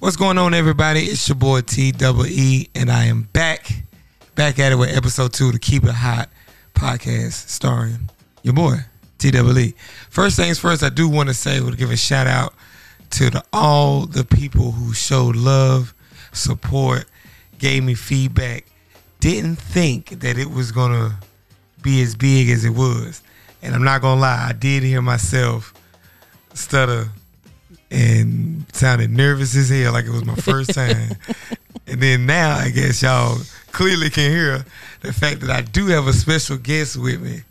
What's going on, everybody? It's your boy T E, and I am back, back at it with episode two of the Keep It Hot podcast, starring your boy T E. First things first, I do want to say, would give a shout out to the, all the people who showed love, support, gave me feedback. Didn't think that it was gonna be as big as it was, and I'm not gonna lie, I did hear myself stutter and sounded nervous as hell, like it was my first time. and then now, I guess y'all clearly can hear the fact that I do have a special guest with me.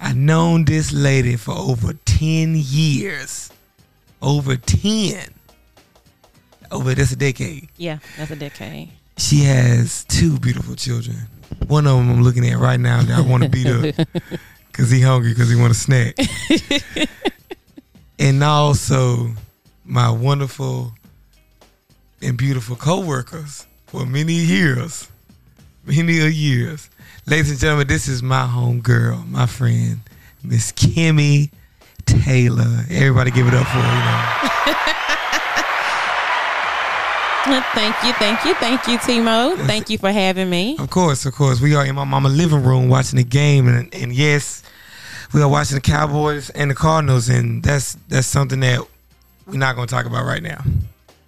I've known this lady for over ten years, over ten, over that's a decade. Yeah, that's a decade. She has two beautiful children. One of them I'm looking at right now that I want to beat up because he hungry because he want a snack. and also my wonderful and beautiful co-workers for many years, many years. Ladies and gentlemen, this is my home girl, my friend, Miss Kimmy Taylor. Everybody give it up for her. You know. Thank you, thank you, thank you, Timo. Thank you for having me. Of course, of course. We are in my mama living room watching the game, and, and yes, we are watching the Cowboys and the Cardinals, and that's that's something that we're not going to talk about right now.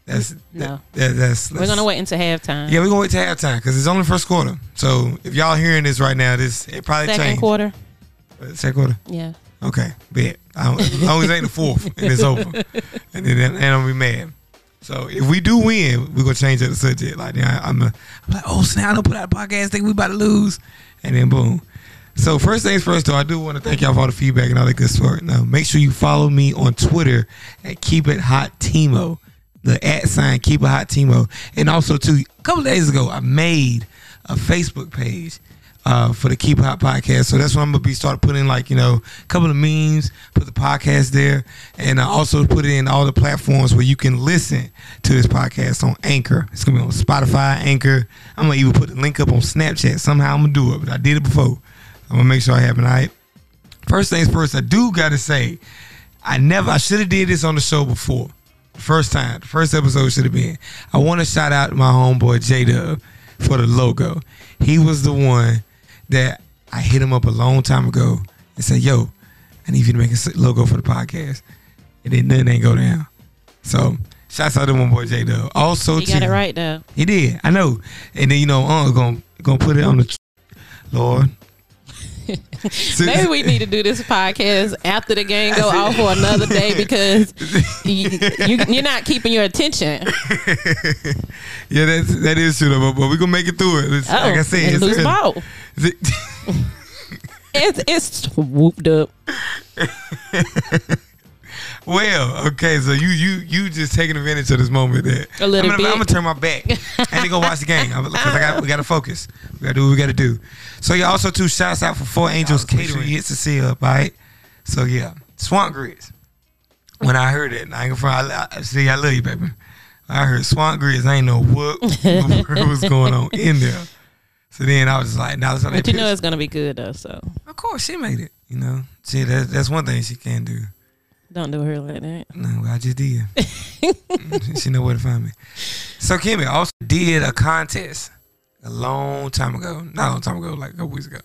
That's No. That, that's, We're gonna wait until halftime. Yeah, we're gonna wait till halftime because it's only the first quarter. So if y'all hearing this right now, this it probably Second changed. quarter. Uh, Second quarter. Yeah. Okay, bet. I as long as it ain't the fourth and it's over, and then and I'll be mad. So if we do win, we're gonna change the subject. Like then I, I'm, a, I'm like, oh snap! I don't put out a podcast. Think we about to lose, and then boom. So first things first, though, I do want to thank y'all for all the feedback and all that good stuff. Now make sure you follow me on Twitter at Keep It Hot Timo, the at sign Keep It Hot Timo, and also too. A couple days ago, I made a Facebook page uh, for the Keep Hot podcast. So that's what I'm gonna be start putting like you know a couple of memes, put the podcast there, and I also put it in all the platforms where you can listen to this podcast on Anchor. It's gonna be on Spotify, Anchor. I'm gonna even put the link up on Snapchat. Somehow I'm gonna do it, but I did it before. I'm gonna make sure I have it. All right. First things first, I do gotta say, I never, I should have did this on the show before. First time, the first episode should have been. I want to shout out my homeboy J Dub for the logo. He was the one that I hit him up a long time ago and said, "Yo, I need you to make a logo for the podcast," and then nothing ain't go down. So, shouts out to my boy J Dub. Also, You got it right though. he did. I know. And then you know, uh, gonna gonna put it on the Lord. Maybe we need to do this podcast after the game go off for another day because you, you, you're not keeping your attention. yeah, that's that is true. But, but we gonna make it through it. It's, Oh, like I oh, said, and it's ball. It's it's whooped up. Well, okay. So you you you just taking advantage of this moment. That A little I'm gonna, bit. I'm gonna turn my back and then go watch the game because I got we got to focus. We got to do what we got to do. So yeah, also two shouts out for Four Angels Catering hits to see up. All right. So yeah, Swamp Grits. When I heard it, I ain't gonna front, I, I see I love you, baby. I heard Swamp Grits. I ain't know what, what was going on in there. So then I was just like, now let's But you know it's gonna be good though, so Of course, she made it. You know, see that that's one thing she can do. Don't do her like that. No, I just did. She know where to find me. So Kimmy also did a contest a long time ago. Not a long time ago, like a couple weeks ago.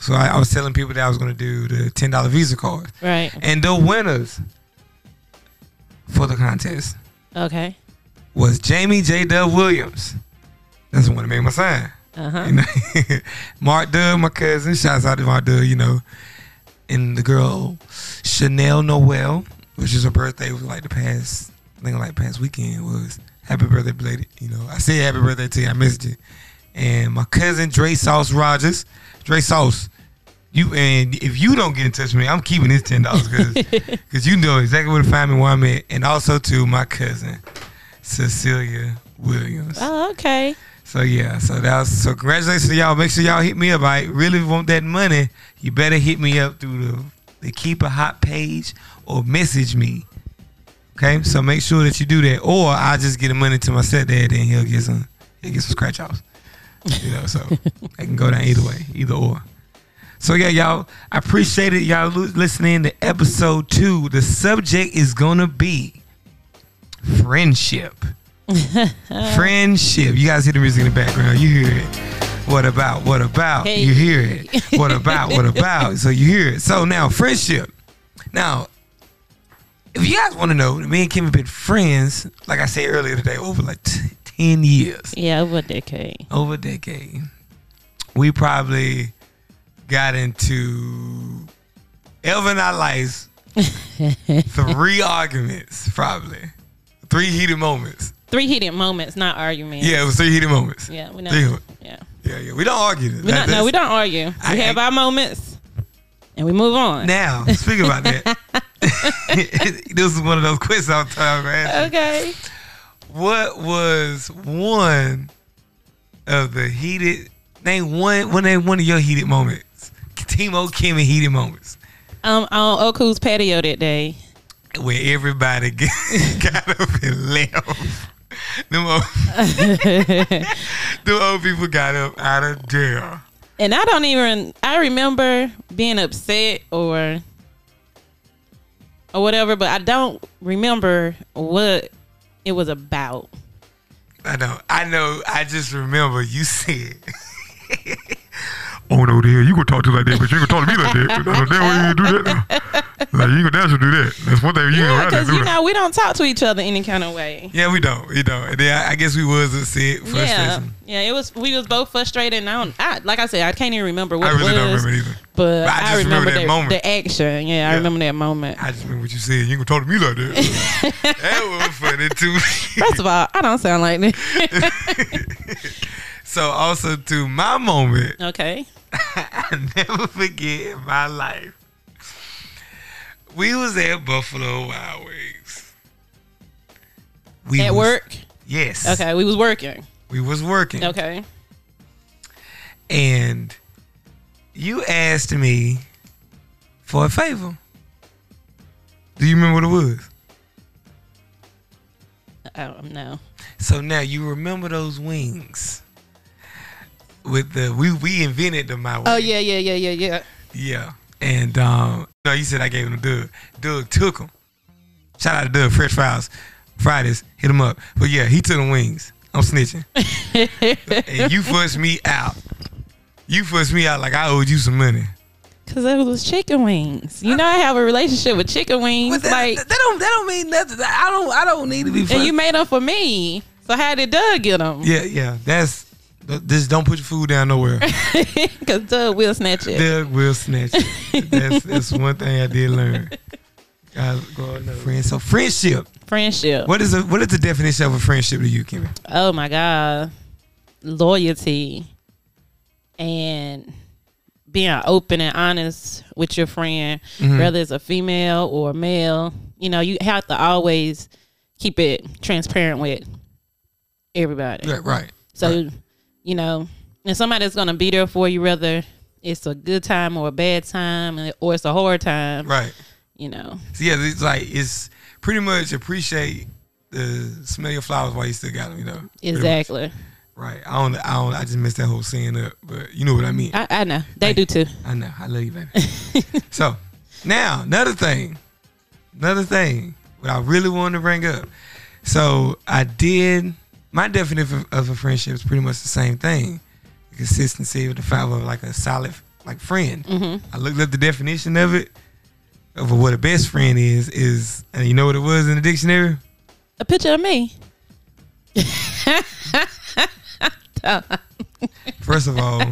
So I, I was telling people that I was going to do the ten dollar Visa card, Right. and the winners for the contest Okay. was Jamie J. Dub Williams. That's the one that made my sign. Uh huh. You know, Mark Dub, my cousin. Shouts out to Mark Dub, you know. And the girl Chanel Noel, which is her birthday, was like the past, I think like past weekend was happy birthday belated. You know, I said happy birthday to you. I missed it. And my cousin Dre Sauce Rogers, Dre Sauce. You and if you don't get in touch with me, I'm keeping this ten dollars because you know exactly where to find me where I'm at. And also to my cousin Cecilia Williams. Oh, okay. So yeah, so that was so congratulations to y'all. Make sure y'all hit me up. I really want that money. You better hit me up through the the keep a hot page or message me. Okay, so make sure that you do that, or I just get the money to my stepdad, and he'll get some he'll get some scratch offs. You know, so I can go down either way, either or. So yeah, y'all, I appreciate it. Y'all listening to episode two. The subject is gonna be friendship. friendship. You guys hear the music in the background. You hear it. What about? What about? Hey. You hear it. What about? What about? So you hear it. So now friendship. Now, if you guys want to know, me and Kim have been friends, like I said earlier today, over like t- ten years, Yeah, over a decade. over a decade. We probably got into ever in our lives three arguments, probably three heated moments. Three heated moments, not arguments. Yeah, it was three heated moments. Yeah, we Three- know. Yeah. Yeah, yeah. We don't argue. We not, no, we don't argue. We I- have I- our moments and we move on. Now, speaking about that, this is one of those questions I'm talking about. okay. What was one of the heated? Name one. One name one of your heated moments. Timo Kimmy heated moments Um, on Oku's patio that day. where everybody got up and left. Them old, them old people got up out of there. And I don't even I remember being upset or or whatever, but I don't remember what it was about. I know. I know. I just remember you said. Oh no, dear, you gonna talk to like that, but you ain't gonna talk to me like that. No, damn, why you gonna do that now? Like you ain't gonna dance to do that. That's one thing you ain't gonna do you know we don't talk to each other any kind of way. Yeah, we don't. We don't. And then I, I guess we was Yeah, frustration. yeah. It was we was both frustrated. And I don't. I, like I said, I can't even remember what I really it don't remember either. But, But I I, just remember remember, that the, moment. the action. Yeah, I remember that moment. I just remember what you said. You ain't gonna talk to me like that. that was funny too. First of all, I don't sound like this. so also to my moment, okay. I never forget in my life. We was at Buffalo Wild Wings. We At was- work. Yes. Okay, we was working. We was working. Okay. And you asked me for a favor. Do you remember what it was? I don't know. So now you remember those wings with the we we invented the my way. Oh yeah, yeah, yeah, yeah, yeah. yeah. And um, no, you said I gave him to Doug. Doug took them. Shout out to Doug, Fresh Files, Fridays, hit him up. But yeah, he took the wings. I'm snitching. and you fussed me out. You fussed me out like I owed you some money. Cause it was chicken wings. You know, I have a relationship with chicken wings. That, like, that don't that don't mean nothing. I don't I don't need to be. and you made them for me. So how did Doug get them? yeah, yeah. That's just don't put your food down nowhere. Cause Doug will snatch it. Doug will snatch it. That's that's one thing I did learn. God knows. Friends. So friendship. Friendship. What is a what is the definition of a friendship to you, Kimmy? Oh my God. Loyalty and being open and honest with your friend, Mhm. whether it's a female or a male. You know, you have to always keep it transparent with everybody. Yeah, right. So, you know, and somebody's gonna be there for you, whether it's a good time or a bad time, or it's a hard time. Right. You know, So yeah, it's like it's pretty much appreciate the smell your flowers while you still got them. You know. Exactly. Right. I don't. I don't. I just messed that whole saying up, but you know what I mean. I, I know they do too. I know. I love you, baby. so now another thing, another thing, what I really wanted to bring up. So I did my definition of, of a friendship is pretty much the same thing: the consistency with the fact of like a solid like friend. Mm-hmm. I looked up the definition of it of what a best friend is. Is and you know what it was in the dictionary? A picture of me. First of all,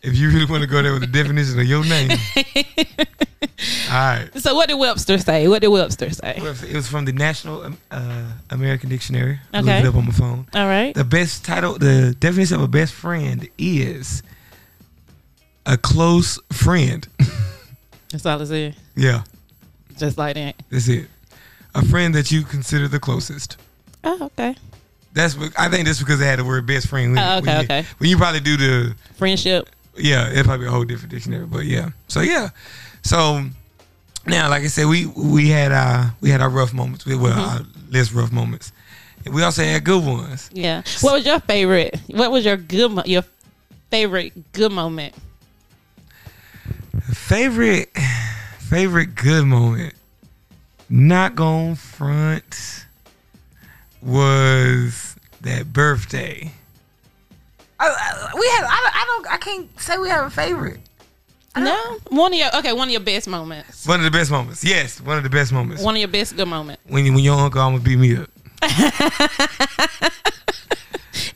if you really want to go there with the definition of your name, all right. So what did Webster say? What did Webster say? It was from the National um, uh, American Dictionary. I Okay. looked it up on my phone. All right. The best title, the definition of a best friend is a close friend. That's all it said. yeah, Just like that. that's it. A friend that you consider the closest. Oh, okay. That's what I think. That's because they had the word best friend. When, Oh, okay, when you, okay. When you probably do the Friendship. yeah, it'd probably be a whole different dictionary. But yeah, so yeah, so now, like I said, we we had our we had our rough moments. We well, Mm-hmm. our less rough moments. And we also had good ones. Yeah. What was your favorite? What was your good mo- your favorite good moment? Favorite favorite good moment. Not going front was that birthday. I, I, we had. I, I don't. I can't say we have a favorite. No, one of your okay, one of your best moments. One of the best moments. Yes, one of the best moments. One of your best good moments. When you, when your uncle almost beat me up.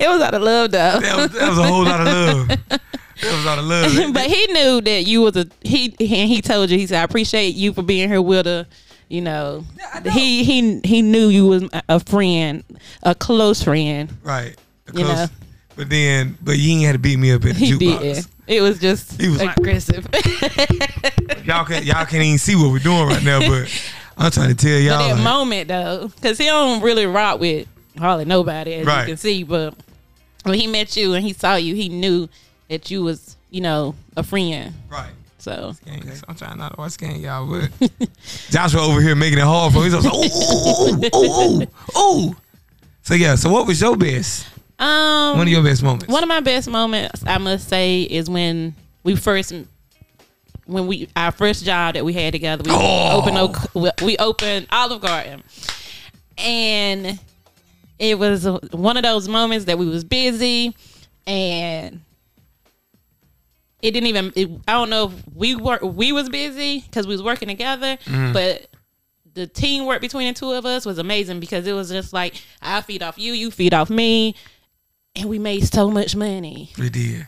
It was out of love though. That was, that was a whole lot of love. That was out of love. but he knew that you was a he and he told you he said I appreciate you for being here with her. You know, I know. he he he knew you was a friend, a close friend. right. You know. But then, but you ain't had to beat me up at the He jukebox. did. It was just He was- aggressive. Y'all can y'all can't even see what we're doing right now, but I'm trying to tell y'all. that like, moment though, because he don't really rock with hardly nobody, as Right. you can see. But when he met you and he saw you, he knew that you was, you know, a friend. right. So Gangs. I'm trying not to watch gang, y'all, but Joshua over here making it hard for me. He's like, ooh, ooh, ooh, ooh, ooh. So yeah, so what was your best? Um, One of your best moments. one of my best moments, I must say, is when we first. When we our first job that we had together, we Oh. opened Oak, we- opened Olive Garden, and it was one of those moments that we was busy, and it didn't even. It, I don't know if we were we was busy because we was working together, but the teamwork between the two of us was amazing because it was just like I feed off you, you feed off me, and we made so much money. we did.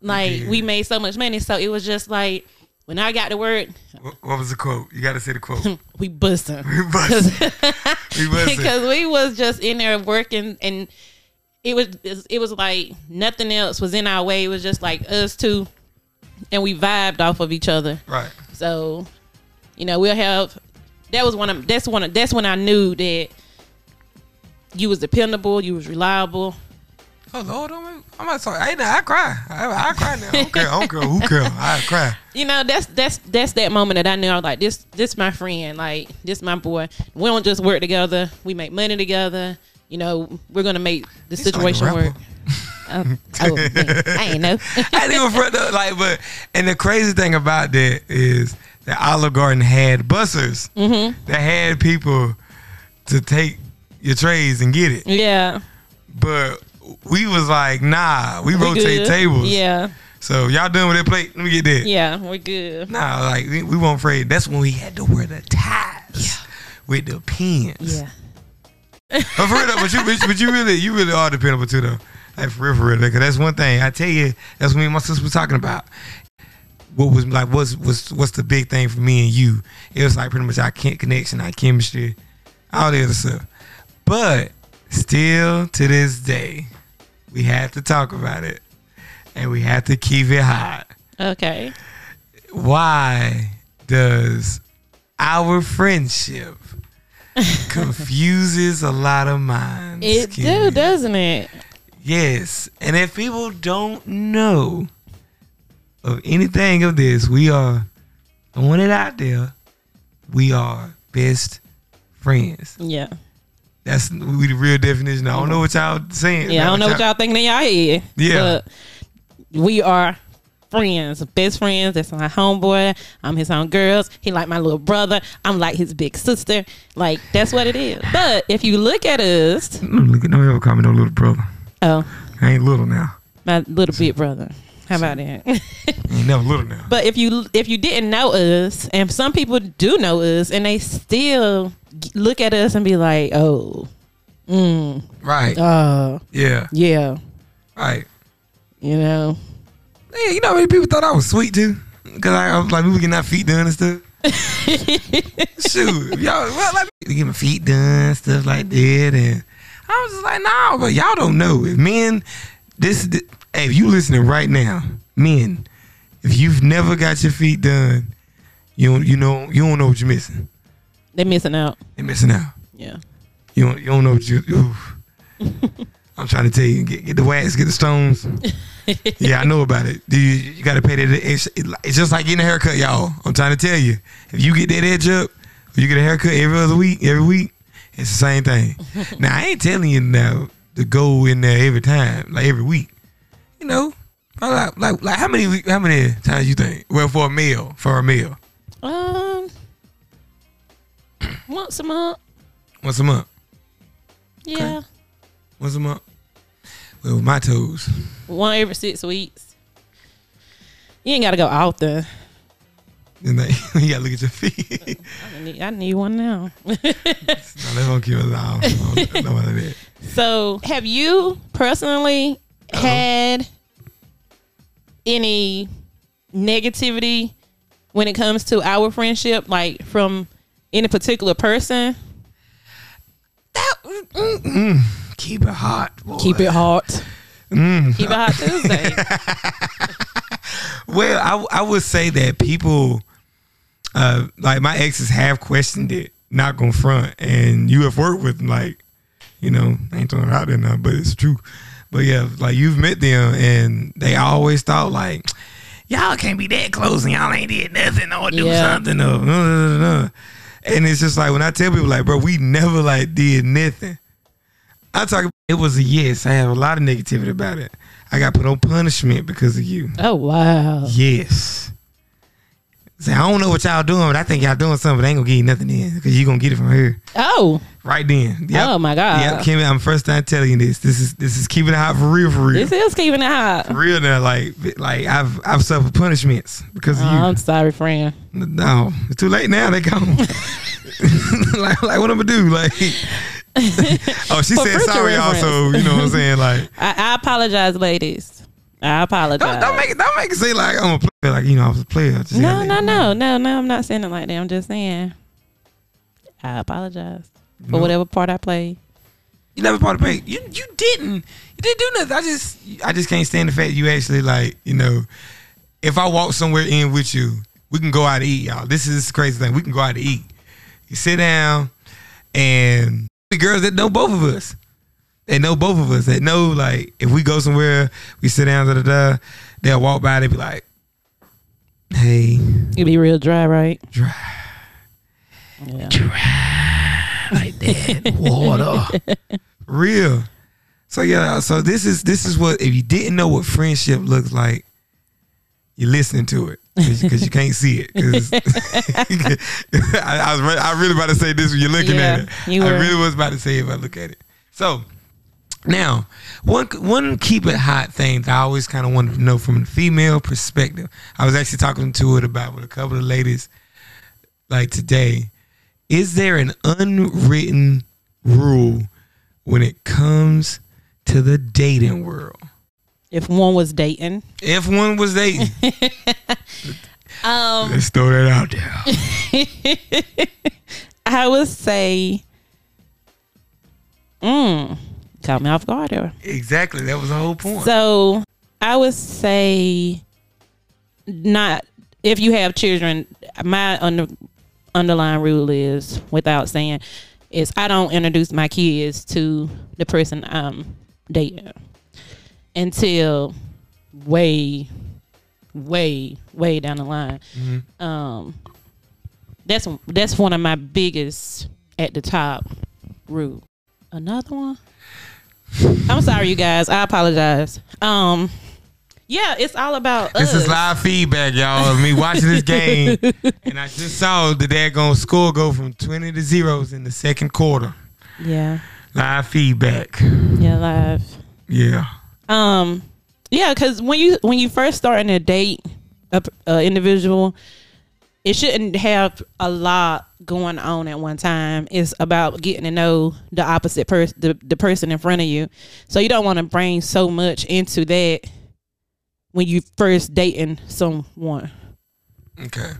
Like did. we made so much money, so it was just like when I got to work, What, what was the quote? You got to say the quote. we busting. we busted. we busted. because we was just in there working and it was it was like nothing else was in our way it was just like us two and we vibed off of each other Right. so you know we'll have that was one of that's one of that's when i knew that you was dependable you was reliable Oh Lord, I'm, I'm not sorry. I ain't. I cry. I, I cry now. I don't care. I don't care who care. I cry. you know that's that's that's that moment that i knew i was like this this my friend like this my boy we don't just work together we make money together you know we're gonna make the sound like situation work oh, man, I ain't know. I didn't even front up, like, but and the crazy thing about that is that Olive Garden had bussers Mm-hmm. that had people to take your trays and get it, yeah, but we was like, nah, we, we rotate good. tables. Yeah, So y'all done with that plate? Let me get that. yeah, we're good. Nah, like we, we weren't afraid. That's when we had to wear the ties with the pins. Yeah, But for real, though, but you, but, you really, you really are dependable too, though. Like for real, for real. Because that's one thing I tell you. That's what me and my sister was talking about. What was like, what's what's what's the big thing for me and you? It was like pretty much our connection, our chemistry, all the other stuff. But still, to this day, we have to talk about it, and we have to keep it hot. okay. Why does our friendship confuses a lot of minds? It do, doesn't it? Yes, and if people don't know of anything of this, we are throwing it out there. We are best friends. Yeah, That's we the real definition. I don't know what y'all saying. yeah. I don't know what y'all thinking in y'all head. Yeah. but we are friends, best friends. That's my homeboy. I'm his own girls. He like my little brother. I'm like his big sister. Like that's what it is. But if you look at us, Don't look at no ever call me no little brother. oh, I ain't little now. my little big brother. How about that? you never little now. But if you if you didn't know us, and some people do know us, and they still look at us and be like, "Oh, mm, Right. oh, yeah. yeah," Right. you know. Yeah, you know how many people thought I was sweet too? Cause I, I was like, we were getting our feet done and stuff. Shoot, y'all, well, like, get my feet done, stuff like that, and I was just like, nah, but y'all don't know. If men, this, this hey, if you listening right now, men, if you've never got your feet done, you don't, you know, you don't know what you're missing. They're missing out. They're missing out. Yeah. You don't, you don't know what you. I'm trying to tell you, get, get the wax, get the stones. yeah, I know about it. Do you, you got to pay that? It's, it's just like getting a haircut, y'all. I'm trying to tell you. If you get that edge up, you get a haircut every other week, every week, it's the same thing. now I ain't telling you now to go in there every time, like every week. You know, like like, like how many how many times you think? Well, for a meal, for a meal, Um, once a month. once a month. Yeah, Once a month. Well, with my toes. one every six weeks. You ain't got to go out there. And they, you gotta look at your feet. I need, I need one now. no, they don't keep of that. So, have you personally Uh-huh. had any negativity when it comes to our friendship, like from any particular person? That, mm, mm, keep it hot. Boy. hot. Mm. Keep it hot Tuesday. Well, I, I would say that people, uh, like my exes have questioned it, not gonna front, and you have worked with them, like, you know, I ain't throwing it out there now, but it's true. But yeah, like you've met them, and they always thought like, y'all can't be that close, and y'all ain't did nothing or do Yeah. something or, uh, uh, uh, uh. and it's just like when I tell people like, bro, we never like did nothing. I talk. It was a yes. I have a lot of negativity about it. I got put on punishment because of you. oh wow. Yes. Say, I don't know what y'all doing, but I think y'all doing something. But I ain't gonna get you nothing in because you gonna get it from her Oh. right then. Yep. Oh my God. Yep, Kimmy, I'm first time telling you this. This is this is keeping it hot for real, for real, This is keeping it hot. for real. Now, like like I've I've suffered punishments because of Oh, you. I'm sorry, friend. No, it's too late now. They gone. like like what I'm gonna do? Like oh, she said sorry. Also, you know what I'm saying? Like I, I apologize, ladies. I apologize. don't, don't make it don't make it seem like I'm a player. Like you know I was a player. Just no, no, no, no, no. I'm not saying it like that. I'm just saying. I apologize for No. whatever part I played. You never part of pay. You you didn't. You didn't do nothing. I just I just can't stand the fact you actually like you know. If I walk somewhere in with you, we can go out to eat, y'all. This is the crazy thing. We can go out to eat. You sit down, and the girls that know both of us, they know both of us. That know like if we go somewhere, we sit down, da da da. They'll walk by. They be like, "Hey, It'd be real dry, right? dry Yeah. like that water, real." So yeah, uh, so this is this is what if you didn't know what friendship looks like, you're listening to it because you can't see it. I, I was re- I really about to say this when you're looking Yeah, at it. you I really was about to say it if I look at it. So now, one one keep it hot thing that I always kind of wanted to know from a female perspective. I was actually talking to it about with a couple of ladies like today. Is there an unwritten rule when it comes to the dating world? If one was dating, If one was dating, um, let's throw that out there. I would say, mm, caught me off guard there. Exactly, that was the whole point. So I would say, not if you have children. My under, underlying rule is, without saying, is I don't introduce my kids to the person I'm dating until way, way, way down the line. Mhm. Um, that's that's one of my biggest at the top rule. Another one. I'm sorry, you guys. I apologize. Um, yeah, it's all about This us. is live feedback, y'all, of me watching this game. and I just saw the daggone score go from 20 to zeros in the second quarter. Yeah, Live feedback. yeah, live. Yeah. Um, yeah, because when you when you first starting a date, a, a individual, it shouldn't have a lot going on at one time. It's about getting to know the opposite person, the, the person in front of you. So you don't want to bring so much into that when you first dating someone. Okay.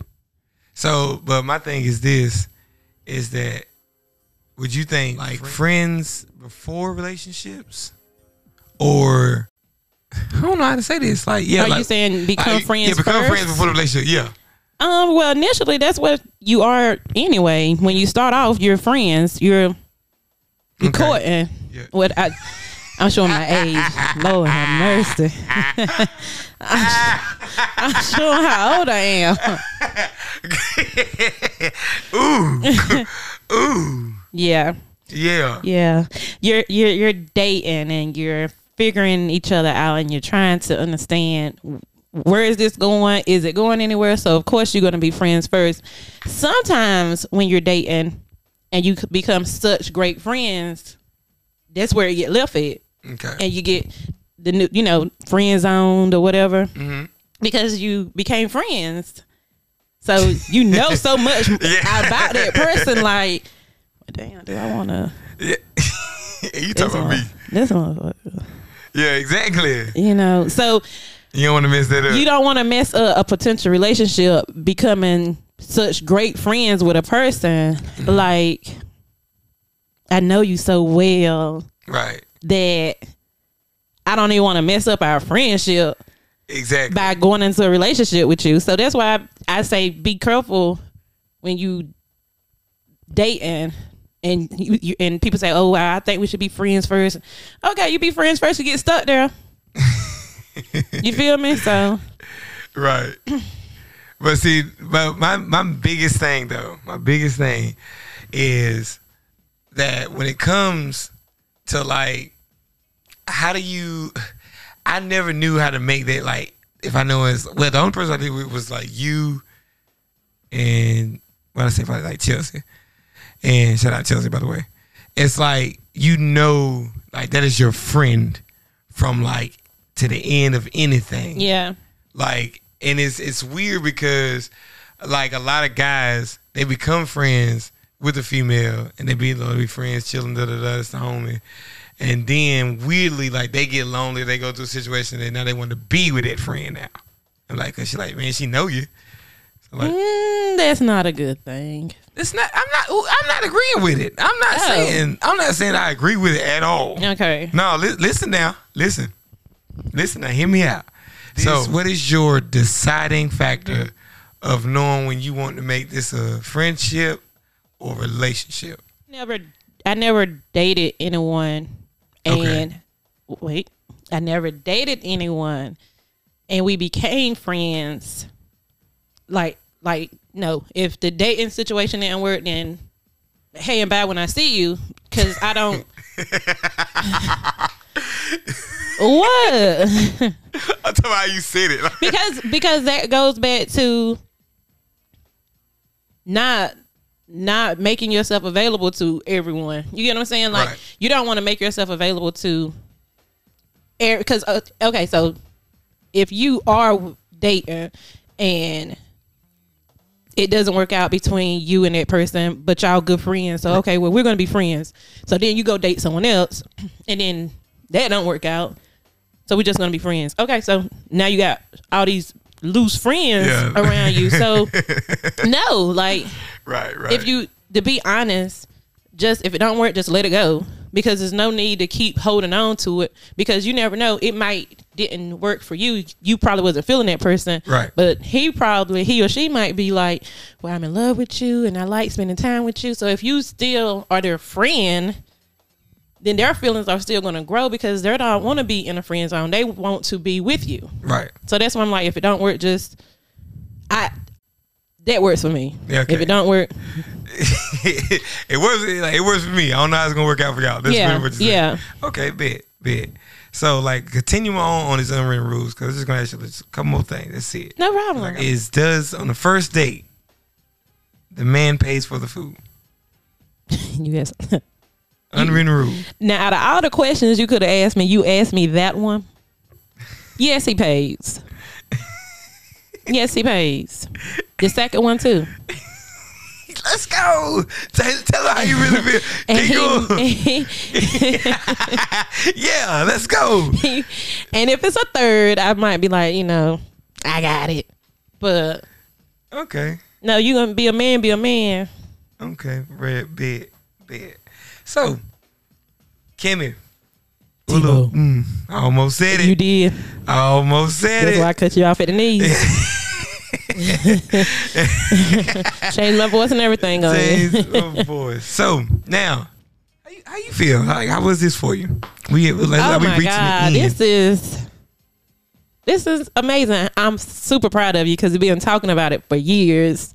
So, but my thing is this is that would you think like friends before relationships or I don't know how to say this. Like, yeah, Are like, you saying become like, friends Yeah, become first? friends before the relationship. Yeah. Um, well, initially that's what you are anyway. When you start off, you're friends. You're you're Okay. courting. Yeah. What I, I'm showing my age. Lord have mercy. I'm, I'm showing how old I am. ooh. ooh. Yeah, Yeah. yeah. You're you're you're dating and you're figuring each other out and you're trying to understand where is this going? Is it going anywhere? So of course you're going to be friends first. Sometimes when you're dating and you become such great friends, that's where you get left at, Okay. and you get the new, you know, friend zoned or whatever Mhm. because you became friends. So you know so much Yeah. about that person. Like, damn, do I want to? Yeah. you talking about me? this one, Yeah, exactly. you know. So You don't want to mess that up. you don't want to mess up a potential relationship becoming such great friends with a person. Mm-hmm. Like, I know you so well right. that I don't even want to mess up our friendship Exactly. by going into a relationship with you. So that's why I, I say be careful when you dating and you, you and people say, "Oh, I think we should be friends first. Okay, you be friends first. You get stuck there. you feel me? So Right. But see, but my my biggest thing though, my biggest thing is that when it comes to like how do you I never knew how to make that like if I know it's well the only person I with was like you and what I say probably like Chelsea. And shout out Chelsea by the way. It's like you know like that is your friend from like to the end of anything yeah, like and it's it's weird because like a lot of guys they become friends with a female and they be they be friends chilling da da da it's the homie and then weirdly like they get lonely they go through a situation and now they want to be with that friend now and like cause she like man she know you so like mm, that's not a good thing. it's not I'm not I'm not agreeing with it I'm not Oh. saying I'm not saying I agree with it at all Okay, no, li- listen now. Listen. Listen now. Hear me out. so, what is your deciding factor of knowing when you want to make this a friendship or relationship? never. I never dated anyone, Okay. and wait, I never dated anyone, and we became friends. Like, like no, if the dating situation didn't work, then hey and bye when I see you, because I don't. What? I'm talking about how you said it. because because that goes back to not not making yourself available to everyone. You get what I'm saying? Like Right. you don't want to make yourself available to because uh, okay, so if you are dating and it doesn't work out between you and that person, but y'all good friends. So okay, well we're gonna be friends. So then you go date someone else, and then that don't work out. So we're just gonna be friends. Okay, so now you got all these loose friends Yeah. around you. So no, like right, right. if you to be honest, just if it don't work, just let it go. Because there's no need to keep holding on to it because you never know. It might didn't work for you. You probably wasn't feeling that person. Right. But he probably he or she might be like, Well, I'm in love with you and I like spending time with you. So if you still are their friend, then their feelings are still gonna grow because they don't want to be in a friend zone. They want to be with you. right. So that's why I'm like, if it don't work, just I that works for me. Yeah, okay. If it don't work, it works. Like, it works for me. I don't know how it's gonna work out for y'all. That's Yeah, what you're yeah. Okay, bet, bet. So, like, continue on on these unwritten rules because I'm just gonna ask you a couple more things. That's it. no problem. Is does on the first date, the man pays for the food? you guys. Unwritten rule. now, out of all the questions you could have asked me, you asked me that one. Yes, he pays. Yes, he pays. The second one too. Let's go. Tell, tell her how you really feel. And he- yeah, let's go. and if it's a third, I might be like, you know, I got it. But Okay. no, you gonna be a man, be a man. Okay. Red bed. Bed. So, Kimmy. Tebow. Mm, I almost said it. You did. I almost said That's it. why I cut you off at the knees. Change my voice and everything you. Says, oh. So now, how you, how you feel? Like, how was this for you? We like, Oh we my god, this is this is amazing. I'm super proud of you because you've been talking about it for years.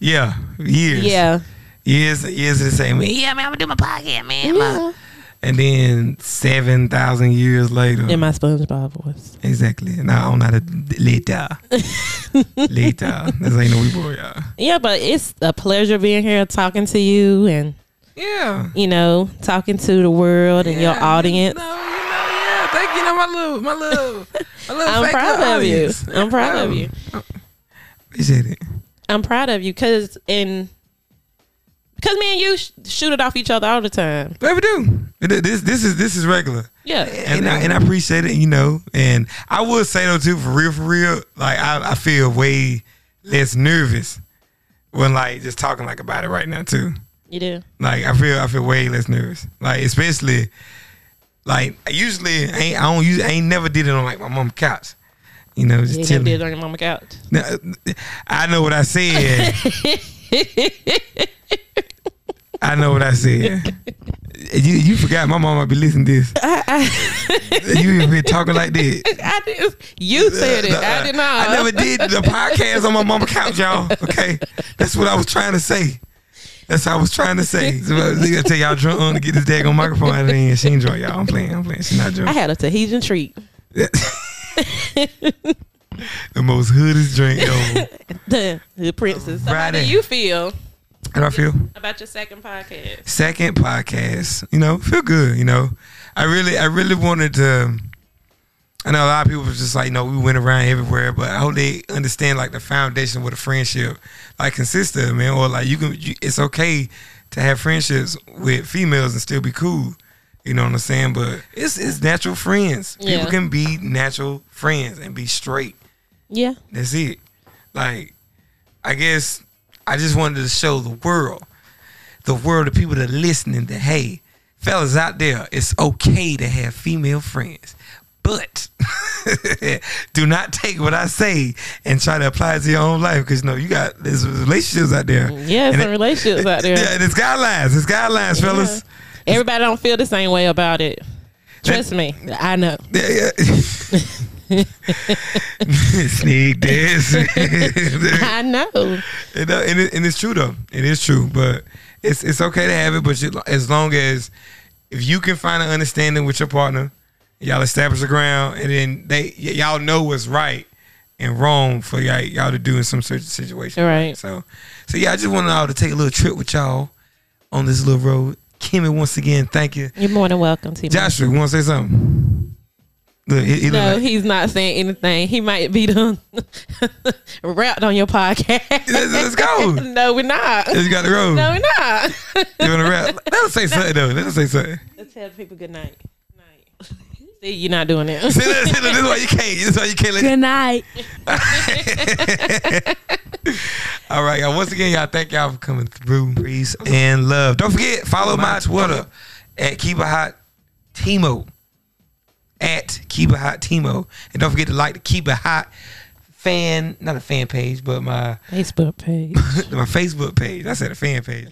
yeah, years. Yeah, years, years the same. Yeah, man, I'm gonna do my podcast, man. yeah. And then seven thousand years later, In my SpongeBob voice. exactly. Now I don't know how to later, later. This ain't no we boy, y'all. Yeah, but it's a pleasure being here talking to you and Yeah. you know, talking to the world and your audience. You know, you know, yeah. Thank you. know, my little, my little, my little. I'm proud of you. I'm proud of oh. you. Oh. Appreciate it. I'm proud of you because in because me and you sh- shoot it off each other all the time. We do. This, this is, this is regular. Yeah, and I, and I appreciate it, you know. And I would say though too, for real, for real, like I, I feel way less nervous when like just talking like about it right now too. you do. Like I feel I feel way less nervous. Like especially like usually I ain't I don't use I ain't never did it on like my mom's couch. You know, just You never did it on your mama couch. Now, I know what I said. I know what I said. You you forgot my might be listening to this. you even been talking like that. I did. You said it. I uh, did not. I never did the podcast on my mama couch, y'all. Okay, that's what I was trying to say. That's what I was trying to say. So uh, I was gonna tell y'all drunk on to get this daggone microphone out of here. She ain't drunk, y'all. I'm playing. I'm playing. She's not drunk. I had a Tahitian treat. the most hoodest drink ever. The, the princess. So how do you feel How do I feel? about your second podcast? second podcast you know feel good you know i really i really wanted to i know a lot of people was just like you know we went around everywhere but i hope they understand like the foundation of what a friendship like consists of man or like you can you, it's okay to have friendships with females and still be cool you know what i'm saying but it's it's natural friends Yeah. people can be natural friends and be straight Yeah. that's it. Like, I guess I just wanted to show the world, the world of people that are listening that hey, fellas out there, it's okay to have female friends. But do not take what I say and try to apply it to your own life because you know you got there's relationships out there. Mm, yeah, And some it- relationships out there. Yeah, there's guidelines. There's guidelines, fellas. Everybody don't feel the same way about it. Trust me, I know. Yeah, yeah. Sneak this. I know. And, it, and it's true though. It is true, but it's it's okay to have it. But you, as long as if you can find an understanding with your partner, y'all establish the ground, and then they y- y'all know what's right and wrong for y'all, y'all to do in some certain situation. Right. So, so yeah, I just wanted y'all to take a little trip with y'all on this little road. Kimmy, once again, thank you. You're more than welcome to. Joshua, you want to say something? Look, he, he No, like- he's not saying anything. He might be done wrapped on your podcast. let's, let's go. no, we're not. Let's got the road. No, we're not. You want to rap? Let us say something though. Let us say something. Let's tell people good night. Night. See, you're not doing it. See, look, see, this is why you can't. This is why you can't let Good night. All right, y'all. Once again, y'all, thank y'all for coming through. Peace and love. Don't forget, follow my Twitter at Keep It Hot Timo. At Keep It Hot Timo. And don't forget to like the Keep It Hot fan, not a fan page, but my Facebook page. my Facebook page. I said a fan page.